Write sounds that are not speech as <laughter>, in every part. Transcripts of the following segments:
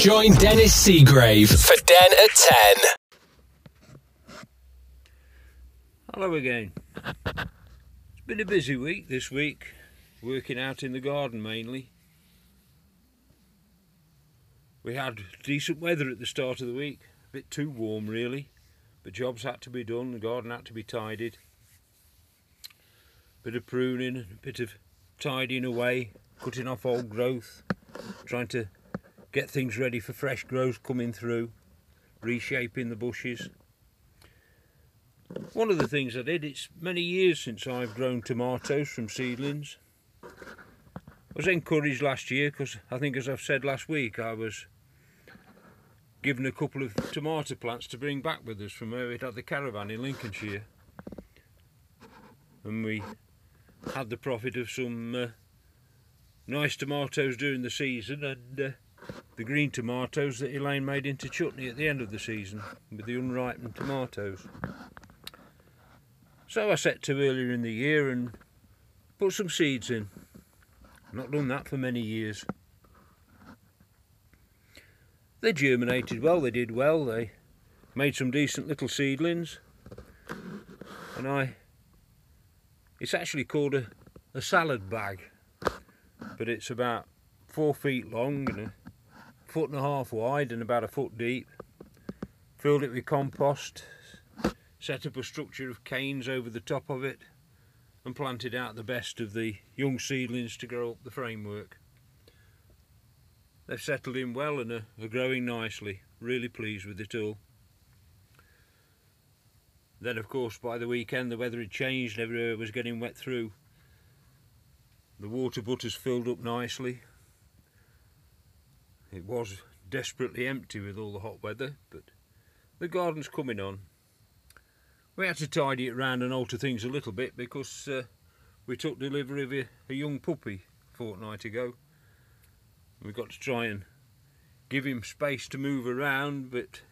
Join Dennis Seagrave for Den at 10. Hello again. It's been a busy week this week, working out in the garden mainly. We had decent weather at the start of the week, a bit too warm really, but jobs had to be done, the garden had to be tidied. Bit of pruning, a bit of tidying away, cutting off old growth, trying to get things ready for fresh growth coming through, reshaping the bushes. One of the things I did, it's many years since I've grown tomatoes from seedlings. I was encouraged last year because I think as I've said last week I was given a couple of tomato plants to bring back with us from where we'd had the caravan in Lincolnshire. And we had the profit of some uh, nice tomatoes during the season and uh, the green tomatoes that Elaine made into chutney at the end of the season with the unripened tomatoes. So I set to earlier in the year and put some seeds in. Not done that for many years. They germinated well, they did well, they made some decent little seedlings. And I, it's actually called a, a salad bag, but it's about four feet long and a foot and a half wide and about a foot deep. Filled it with compost, set up a structure of canes over the top of it and planted out the best of the young seedlings to grow up the framework. They've settled in well and are, growing nicely. Really pleased with it all. Then of course by the weekend the weather had changed everywhere was getting wet through. The water butters filled up nicely. It was desperately empty with all the hot weather, but the garden's coming on. We had to tidy it round and alter things a little bit because uh, we took delivery of a, a young puppy a fortnight ago. We've got to try and give him space to move around, but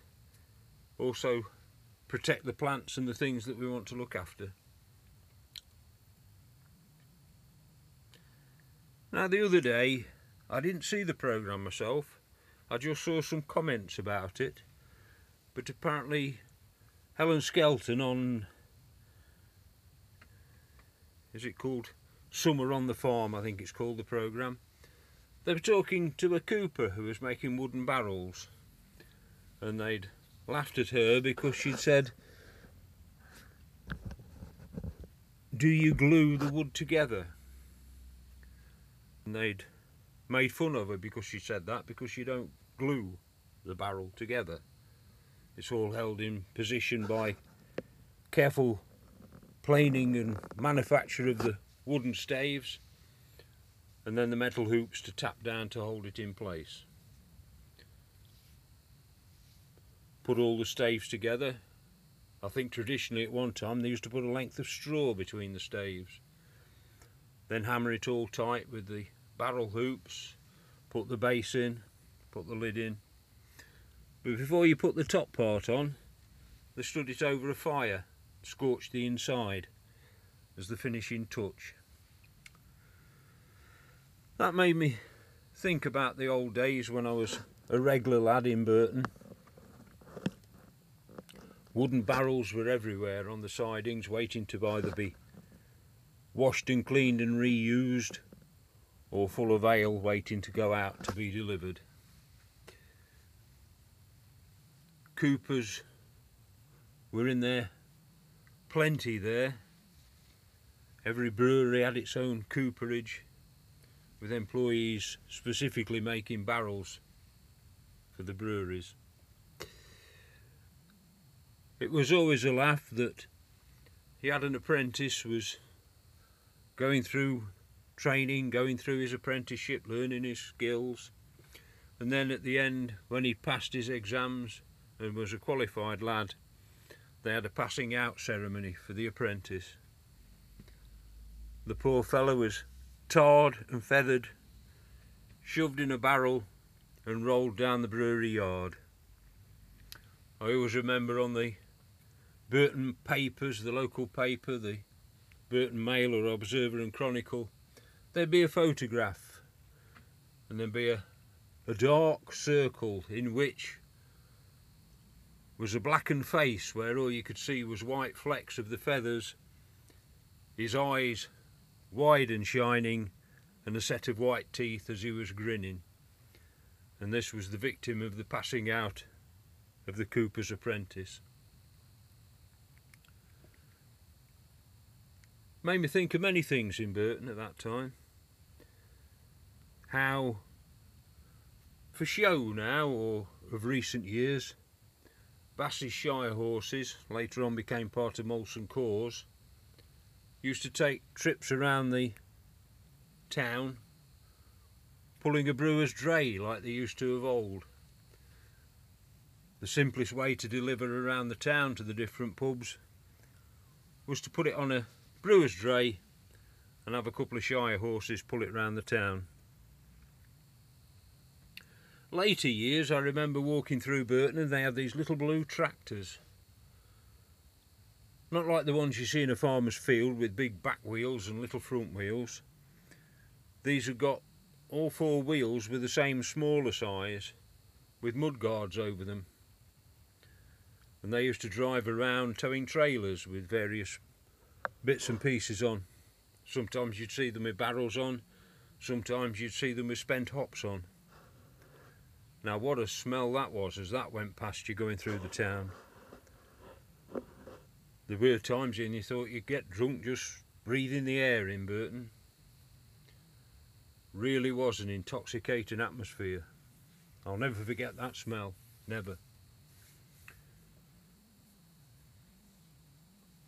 also protect the plants and the things that we want to look after. Now the other day, I didn't see the programme myself, I just saw some comments about it, but apparently Helen Skelton on, is it called? Summer on the Farm, I think it's called the programme, they were talking to a cooper who was making wooden barrels. And they'd laughed at her because she'd said do you glue the wood together? And they'd made fun of her because she said that because you don't glue the barrel together it's all held in position by careful planing and manufacture of the wooden staves and then the metal hoops to tap down to hold it in place. Put all the staves together. I think traditionally at one time they used to put a length of straw between the staves. Then hammer it all tight with the barrel hoops, put the base in, put the lid in. But before you put the top part on, they stood it over a fire, scorched the inside as the finishing touch. That made me think about the old days when I was a regular lad in Burton. Wooden barrels were everywhere on the sidings waiting to either be washed and cleaned and reused or full of ale waiting to go out to be delivered. Coopers were in there, plenty there. Every brewery had its own cooperage with employees specifically making barrels for the breweries. It was always a laugh that he had an apprentice, was going through training, going through his apprenticeship, learning his skills, and then at the end, when he passed his exams and was a qualified lad, they had a passing out ceremony for the apprentice. The poor fellow was tarred and feathered, shoved in a barrel and rolled down the brewery yard. I always remember on the Burton papers, the local paper, the Burton Mail or Observer and Chronicle, there'd be a photograph and there'd be a, a dark circle in which was a blackened face where all you could see was white flecks of the feathers, his eyes wide and shining, and a set of white teeth as he was grinning. And this was the victim of the passing out of the cooper's apprentice. Made me think of many things in Burton at that time. How, for show now, or of recent years, Bass's Shire horses, later on became part of Molson Coors, used to take trips around the town pulling a brewer's dray like they used to of old. The simplest way to deliver around the town to the different pubs was to put it on a brewer's dray and have a couple of Shire horses pull it round the town. Later years, I remember walking through Burton and they had these little blue tractors. Not like the ones you see in a farmer's field with big back wheels and little front wheels. These have got all four wheels with the same smaller size with mud guards over them. And they used to drive around towing trailers with various bits and pieces on. Sometimes you'd see them with barrels on, sometimes you'd see them with spent hops on. Now what a smell that was as that went past you going through the town. There were times when you thought you'd get drunk just breathing the air in Burton. Really was an intoxicating atmosphere. I'll never forget that smell, never.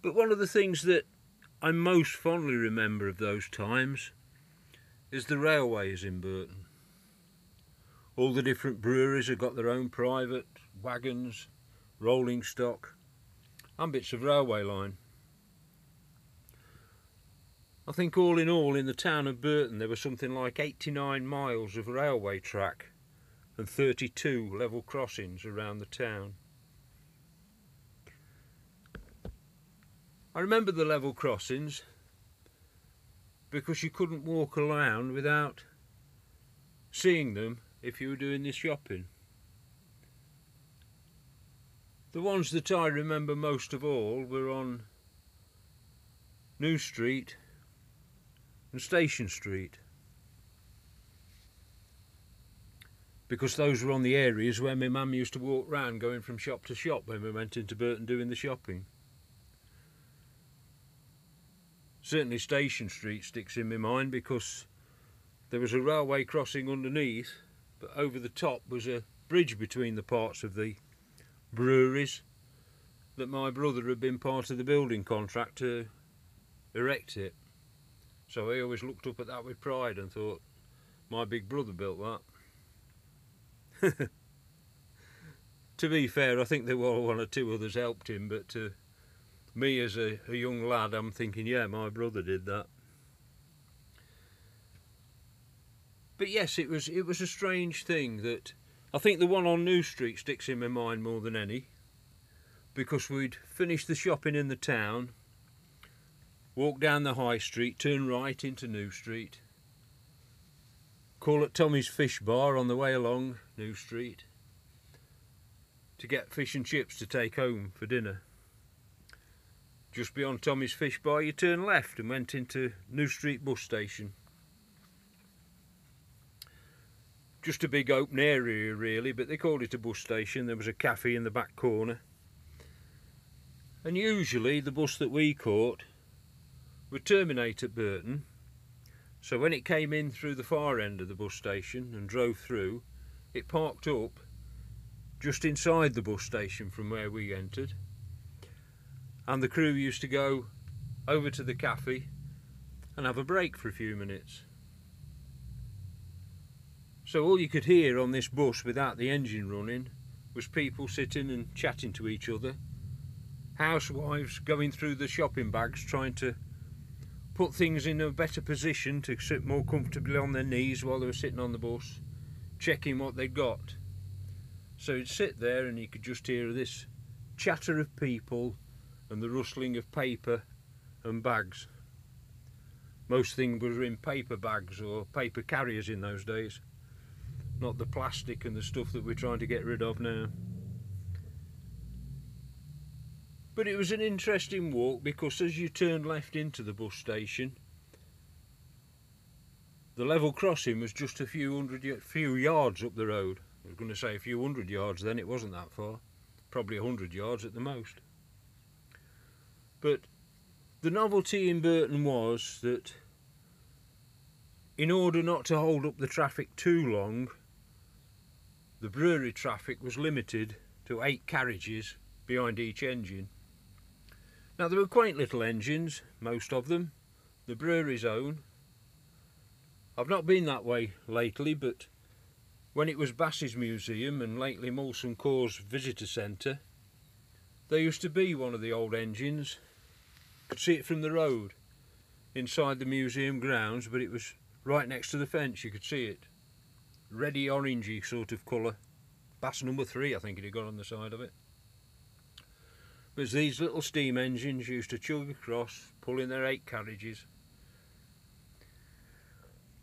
But one of the things that I most fondly remember of those times is the railways in Burton. All the different breweries have got their own private wagons, rolling stock, and bits of railway line. I think all in all in the town of Burton there was something like 89 miles of railway track and 32 level crossings around the town. I remember the level crossings because you couldn't walk around without seeing them if you were doing the shopping. The ones that I remember most of all were on New Street and Station Street. Because those were on the areas where my mum used to walk round going from shop to shop when we went into Burton doing the shopping. Certainly Station Street sticks in my mind because there was a railway crossing underneath but over the top was a bridge between the parts of the breweries that my brother had been part of the building contract to erect it. So I always looked up at that with pride and thought, my big brother built that. <laughs> to be fair, I think there were one or two others helped him, but to me as a, a young lad, I'm thinking, yeah, my brother did that. But yes, it was it was a strange thing that I think the one on New Street sticks in my mind more than any because we'd finished the shopping in the town, walk down the high street, turn right into New Street, call at Tommy's Fish Bar on the way along New Street to get fish and chips to take home for dinner. Just beyond Tommy's Fish Bar, you turn left and went into New Street bus station. Just a big open area really, but they called it a bus station. There was a cafe in the back corner. And usually the bus that we caught would terminate at Burton. So when it came in through the far end of the bus station and drove through, it parked up just inside the bus station from where we entered. And the crew used to go over to the cafe and have a break for a few minutes. So all you could hear on this bus without the engine running was people sitting and chatting to each other, housewives going through the shopping bags trying to put things in a better position to sit more comfortably on their knees while they were sitting on the bus, checking what they'd got. So you'd sit there and you could just hear this chatter of people and the rustling of paper and bags. Most things were in paper bags or paper carriers in those days not the plastic and the stuff that we're trying to get rid of now. But it was an interesting walk because as you turned left into the bus station, the level crossing was just a few hundred, few yards up the road. I was going to say a few hundred yards then, it wasn't that far. Probably a hundred yards at the most. But the novelty in Burton was that in order not to hold up the traffic too long, the brewery traffic was limited to eight carriages behind each engine. Now there were quaint little engines, most of them, the brewery's own. I've not been that way lately, but when it was Bass's Museum and lately Molson Coors Visitor Centre, there used to be one of the old engines. Could see it from the road inside the museum grounds, but it was right next to the fence, you could see it. Reddy orangey sort of colour. Bass number three, I think it had got on the side of it. But these little steam engines used to chug across, pulling their eight carriages.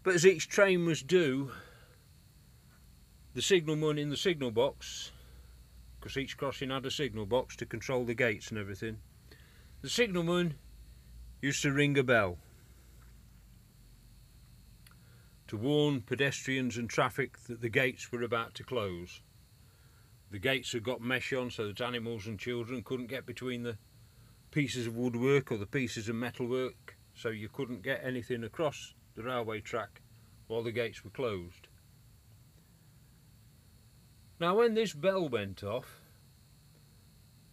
But as each train was due, the signalman in the signal box, because each crossing had a signal box to control the gates and everything, the signalman used to ring a bell to warn pedestrians and traffic that the gates were about to close. The gates had got mesh on so that animals and children couldn't get between the pieces of woodwork or the pieces of metalwork, so you couldn't get anything across the railway track while the gates were closed. Now when this bell went off,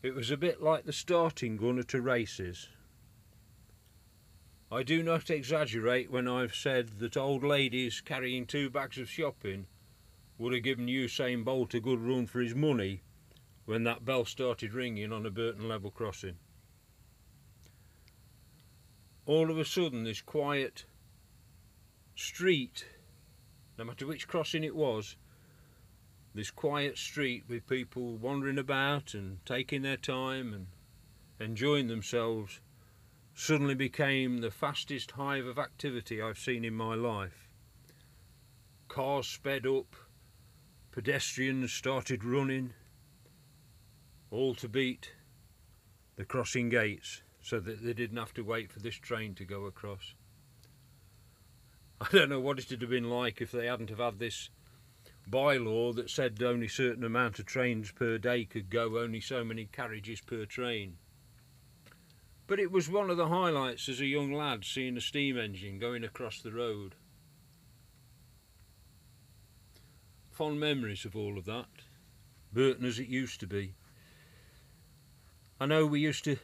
it was a bit like the starting gun at a races. I do not exaggerate when I've said that old ladies carrying two bags of shopping would have given Usain Bolt a good run for his money when that bell started ringing on a Burton level crossing. All of a sudden this quiet street, no matter which crossing it was, this quiet street with people wandering about and taking their time and enjoying themselves suddenly became the fastest hive of activity I've seen in my life. Cars sped up, pedestrians started running, all to beat the crossing gates so that they didn't have to wait for this train to go across. I don't know what it would have been like if they hadn't have had this bylaw that said only certain amount of trains per day could go, only so many carriages per train. But it was one of the highlights as a young lad seeing a steam engine going across the road. Fond memories of all of that. Burton as it used to be. I know we used to,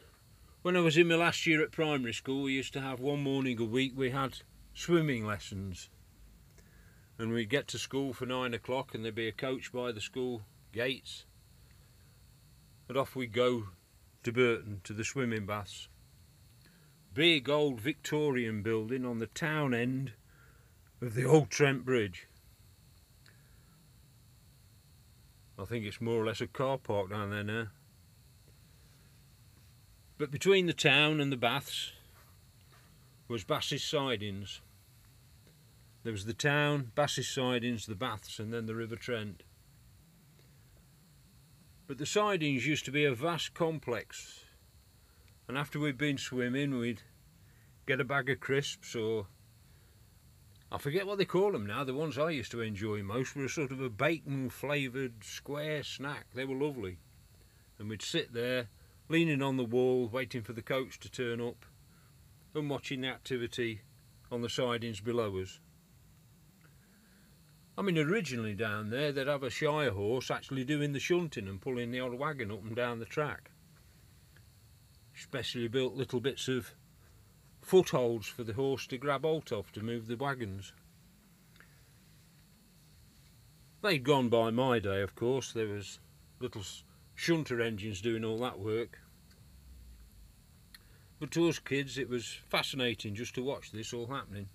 when I was in my last year at primary school, we used to have one morning a week we had swimming lessons. And we'd get to school for nine o'clock and there'd be a coach by the school gates. And off we'd go to Burton to the swimming baths. Big old Victorian building on the town end of the old Trent Bridge. I think it's more or less a car park down there now. But between the town and the baths was Bass's Sidings. There was the town, Bass's Sidings, the baths and then the River Trent. But the sidings used to be a vast complex. And after we'd been swimming, we'd get a bag of crisps or I forget what they call them now. The ones I used to enjoy most were a sort of a bacon flavoured square snack. They were lovely. And we'd sit there, leaning on the wall, waiting for the coach to turn up and watching the activity on the sidings below us. I mean, originally down there, they'd have a Shire horse actually doing the shunting and pulling the old wagon up and down the track. Specially built little bits of footholds for the horse to grab hold of to move the wagons. They'd gone by my day, of course. There was little shunter engines doing all that work. But to us kids, it was fascinating just to watch this all happening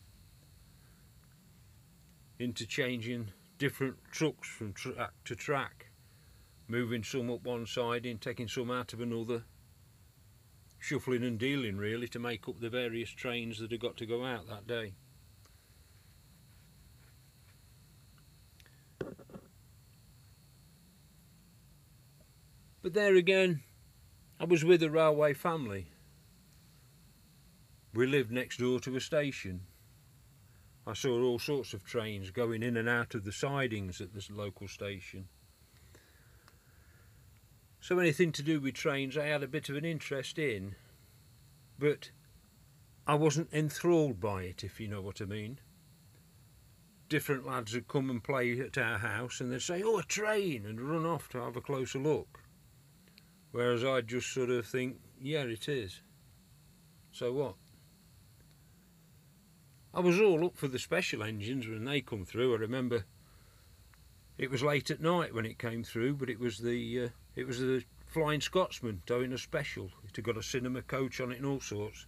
interchanging different trucks from track to track, moving some up one side and taking some out of another, shuffling and dealing really to make up the various trains that had got to go out that day. But there again, I was with a railway family. We lived next door to a station. I saw all sorts of trains going in and out of the sidings at this local station. So anything to do with trains I had a bit of an interest in, but I wasn't enthralled by it, if you know what I mean. Different lads would come and play at our house and they'd say, oh, a train, and run off to have a closer look. Whereas I'd just sort of think, yeah, it is. So what? I was all up for the special engines when they come through. I remember it was late at night when it came through, but it was the uh, it was the Flying Scotsman doing a special. It had got a cinema coach on it and all sorts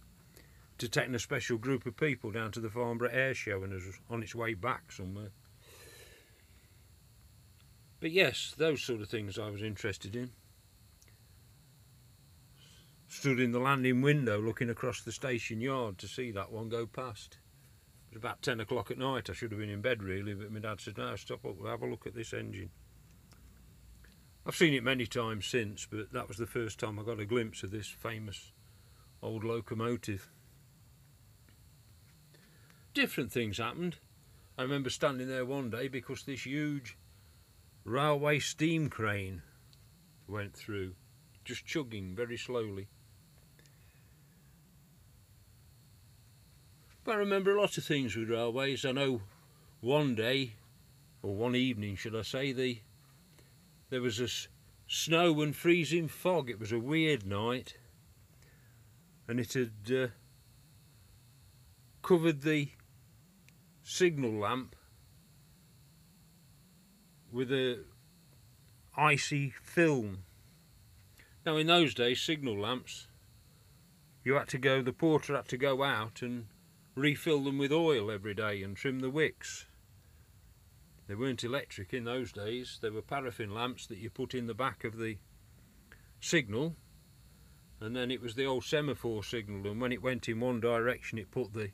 to take a special group of people down to the Farnborough Air Show and was on its way back somewhere. But yes, those sort of things I was interested in. Stood in the landing window looking across the station yard to see that one go past. It was about 10 o'clock at night. I should have been in bed really, but my dad said, no, stop up, have a look at this engine. I've seen it many times since, but that was the first time I got a glimpse of this famous old locomotive. Different things happened. I remember standing there one day because this huge railway steam crane went through, just chugging very slowly. I remember a lot of things with railways. I know one day, or one evening, should I say, the there was a snow and freezing fog. It was a weird night, and it had uh, covered the signal lamp with a icy film. Now, in those days, signal lamps, you had to go. The porter had to go out and refill them with oil every day and trim the wicks. They weren't electric in those days, they were paraffin lamps that you put in the back of the signal and then it was the old semaphore signal and when it went in one direction it put the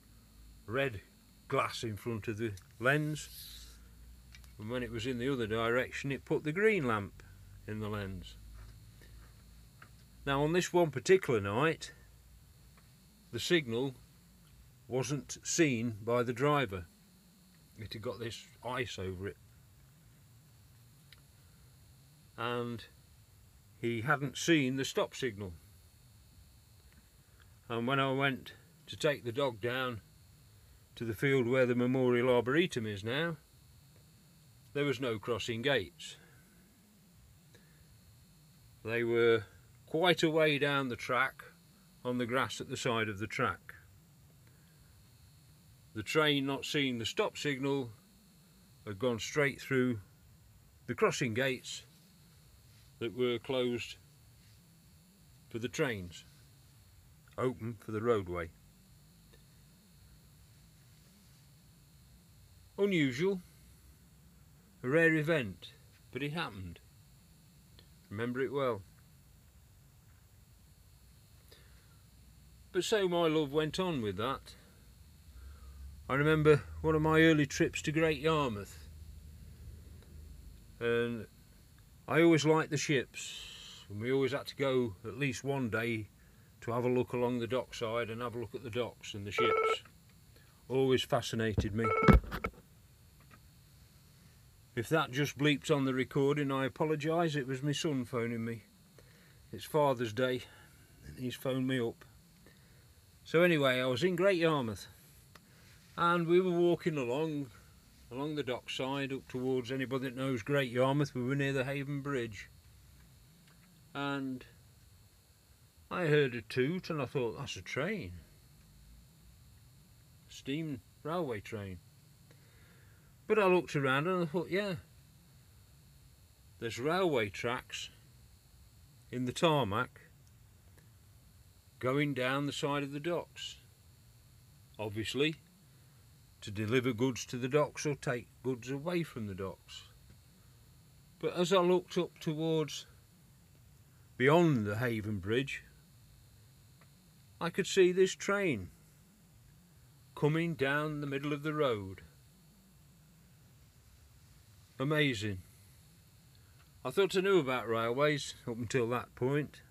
red glass in front of the lens and when it was in the other direction it put the green lamp in the lens. Now on this one particular night the signal wasn't seen by the driver. It had got this ice over it. And he hadn't seen the stop signal. And when I went to take the dog down to the field where the Memorial Arboretum is now, there was no crossing gates. They were quite a way down the track on the grass at the side of the track the train not seeing the stop signal had gone straight through the crossing gates that were closed for the trains, open for the roadway. Unusual, a rare event, but it happened. Remember it well. But so my love went on with that. I remember one of my early trips to Great Yarmouth and I always liked the ships and we always had to go at least one day to have a look along the dockside and have a look at the docks and the ships. Always fascinated me. If that just bleeps on the recording I apologise, it was my son phoning me. It's Father's Day and he's phoned me up. So anyway, I was in Great Yarmouth and we were walking along along the dockside up towards anybody that knows Great Yarmouth. We were near the Haven Bridge. And I heard a toot and I thought that's a train. Steam railway train. But I looked around and I thought yeah there's railway tracks in the tarmac going down the side of the docks. Obviously to deliver goods to the docks or take goods away from the docks. But as I looked up towards beyond the Haven Bridge, I could see this train coming down the middle of the road. Amazing. I thought I knew about railways up until that point,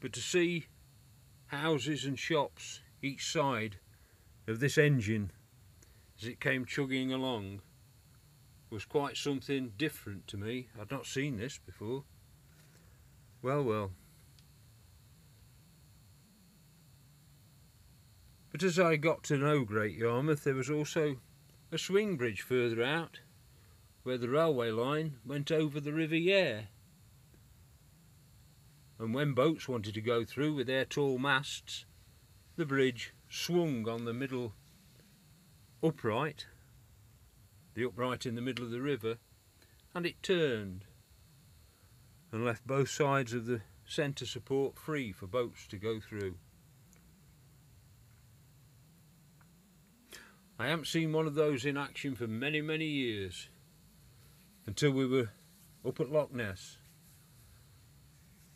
but to see houses and shops each side of this engine as it came chugging along was quite something different to me. I'd not seen this before. Well, well. But as I got to know Great Yarmouth, there was also a swing bridge further out where the railway line went over the River Yare. And when boats wanted to go through with their tall masts, the bridge swung on the middle upright, the upright in the middle of the river, and it turned and left both sides of the centre support free for boats to go through. I haven't seen one of those in action for many, many years until we were up at Loch Ness.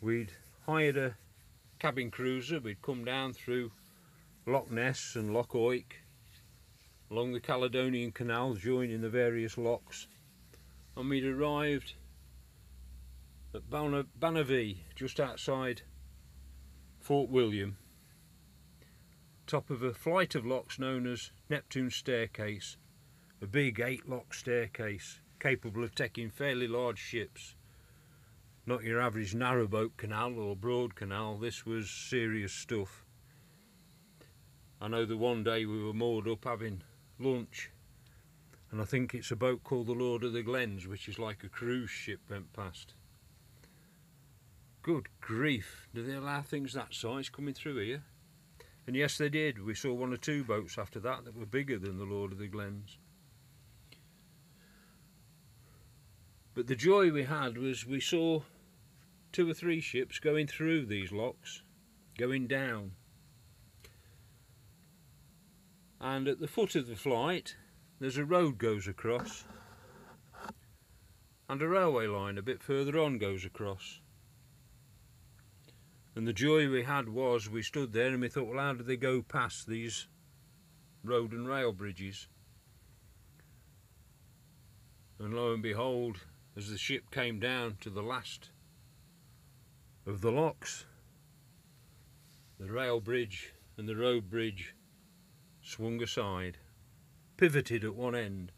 We'd hired a cabin cruiser, we'd come down through Loch Ness and Loch Oich along the Caledonian Canal joining the various locks. And we'd arrived at Banavie just outside Fort William. Top of a flight of locks known as Neptune's Staircase. A big eight lock staircase capable of taking fairly large ships. Not your average narrowboat canal or broad canal this was serious stuff. I know the one day we were moored up having lunch and I think it's a boat called the Lord of the Glens which is like a cruise ship went past. Good grief. Do they allow things that size coming through here? And yes they did. We saw one or two boats after that that were bigger than the Lord of the Glens. But the joy we had was we saw two or three ships going through these locks going down and at the foot of the flight there's a road goes across. And a railway line a bit further on goes across. And the joy we had was we stood there and we thought well how do they go past these road and rail bridges? And lo and behold as the ship came down to the last of the locks the rail bridge and the road bridge swung aside, pivoted at one end,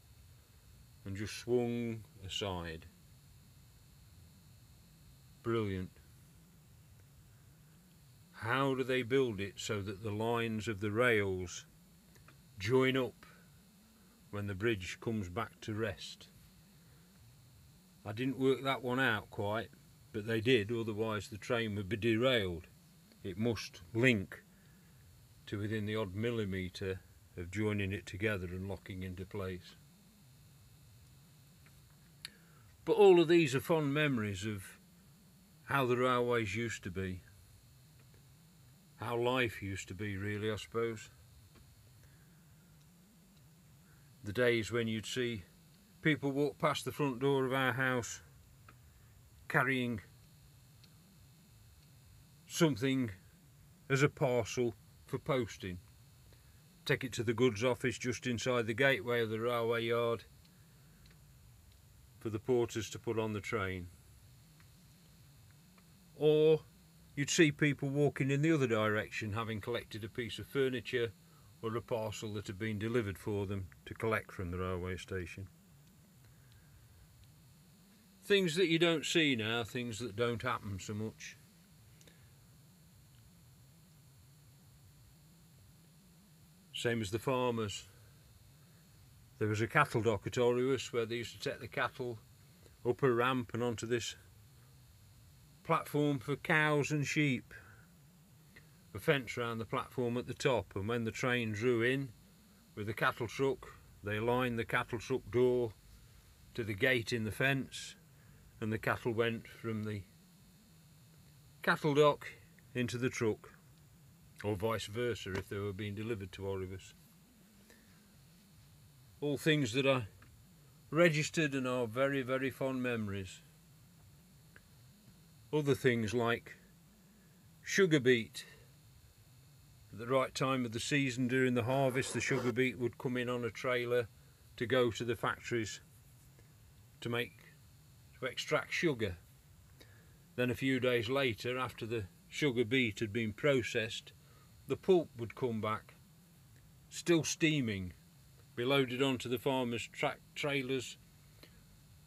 and just swung aside. Brilliant. How do they build it so that the lines of the rails join up when the bridge comes back to rest? I didn't work that one out quite, but they did, otherwise the train would be derailed. It must link to within the odd millimetre of joining it together and locking into place. But all of these are fond memories of how the railways used to be. How life used to be really, I suppose. The days when you'd see people walk past the front door of our house carrying something as a parcel for posting. Take it to the goods office just inside the gateway of the railway yard for the porters to put on the train. Or you'd see people walking in the other direction having collected a piece of furniture or a parcel that had been delivered for them to collect from the railway station. Things that you don't see now, things that don't happen so much. Same as the farmers. There was a cattle dock at Alrewas where they used to take the cattle up a ramp and onto this platform for cows and sheep. A fence around the platform at the top and when the train drew in with the cattle truck they lined the cattle truck door to the gate in the fence and the cattle went from the cattle dock into the truck or vice versa if they were being delivered to Alrewas. All things that are registered and are very, very fond memories. Other things like sugar beet. At the right time of the season during the harvest, the sugar beet would come in on a trailer to go to the factories to make to extract sugar. Then a few days later, after the sugar beet had been processed, the pulp would come back, still steaming, be loaded onto the farmer's track trailers,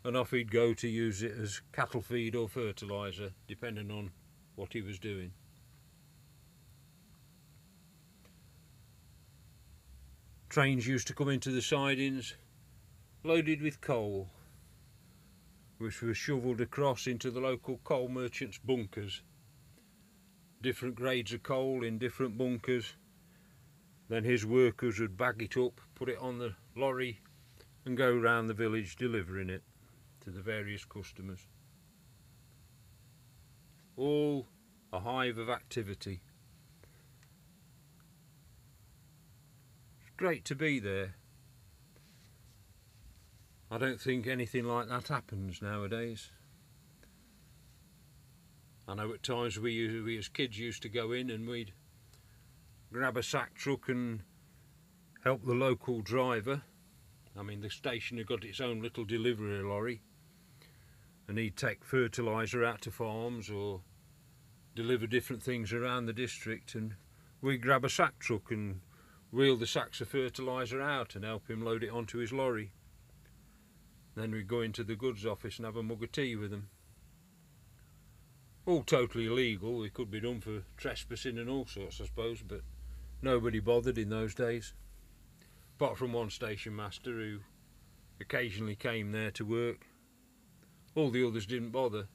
and off he'd go to use it as cattle feed or fertiliser, depending on what he was doing. Trains used to come into the sidings loaded with coal, which was shovelled across into the local coal merchants' bunkers. Different grades of coal in different bunkers. Then his workers would bag it up, put it on the lorry, and go round the village delivering it to the various customers. All a hive of activity. It's great to be there. I don't think anything like that happens nowadays. I know at times we, we as kids used to go in and we'd grab a sack truck and help the local driver. I mean the station had got its own little delivery lorry and he'd take fertiliser out to farms or deliver different things around the district and we'd grab a sack truck and wheel the sacks of fertiliser out and help him load it onto his lorry. Then we'd go into the goods office and have a mug of tea with them. All totally illegal, it could be done for trespassing and all sorts I suppose, but nobody bothered in those days. Apart from one station master who occasionally came there to work. All the others didn't bother,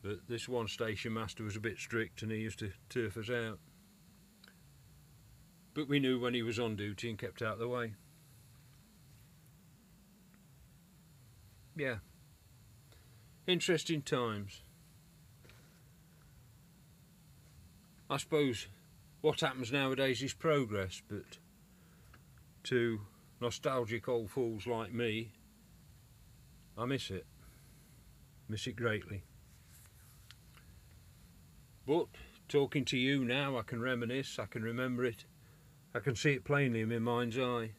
but this one station master was a bit strict and he used to turf us out. But we knew when he was on duty and kept out of the way. yeah, interesting times. I suppose what happens nowadays is progress, but to nostalgic old fools like me, I miss it. Miss it greatly. But talking to you now, I can reminisce, I can remember it, I can see it plainly in my mind's eye.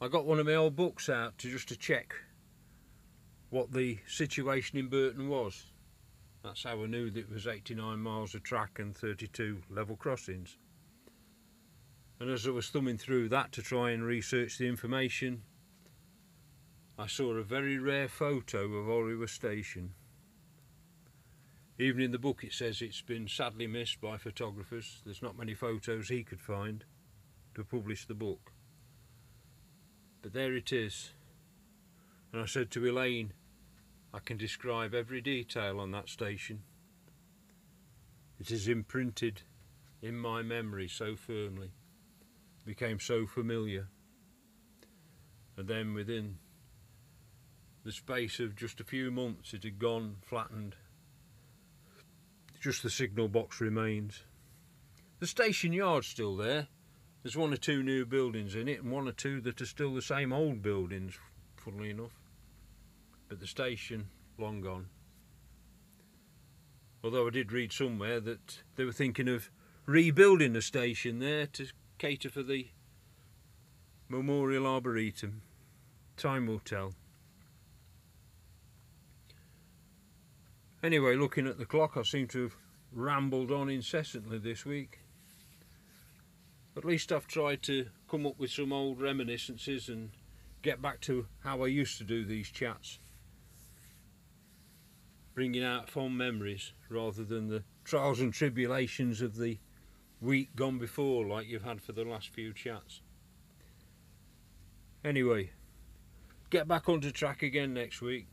I got one of my old books out to just to check what the situation in Burton was. That's how I knew that it was 89 miles of track and 32 level crossings. And as I was thumbing through that to try and research the information, I saw a very rare photo of Hollywood Station. Even in the book it says it's been sadly missed by photographers. There's not many photos he could find to publish the book. But there it is. And I said to Elaine, I can describe every detail on that station. It is imprinted in my memory so firmly, became so familiar. And then within the space of just a few months it had gone, flattened. Just the signal box remains. The station yard's still there, there's one or two new buildings in it and one or two that are still the same old buildings, funnily enough. But the station, long gone. Although I did read somewhere that they were thinking of rebuilding the station there to cater for the Memorial Arboretum. Time will tell. Anyway, looking at the clock, I seem to have rambled on incessantly this week. At least I've tried to come up with some old reminiscences and get back to how I used to do these chats. Bringing out fond memories rather than the trials and tribulations of the week gone before like you've had for the last few chats. Anyway, get back onto track again next week.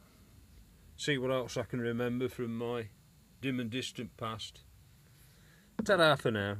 See what else I can remember from my dim and distant past. Ta-da for now.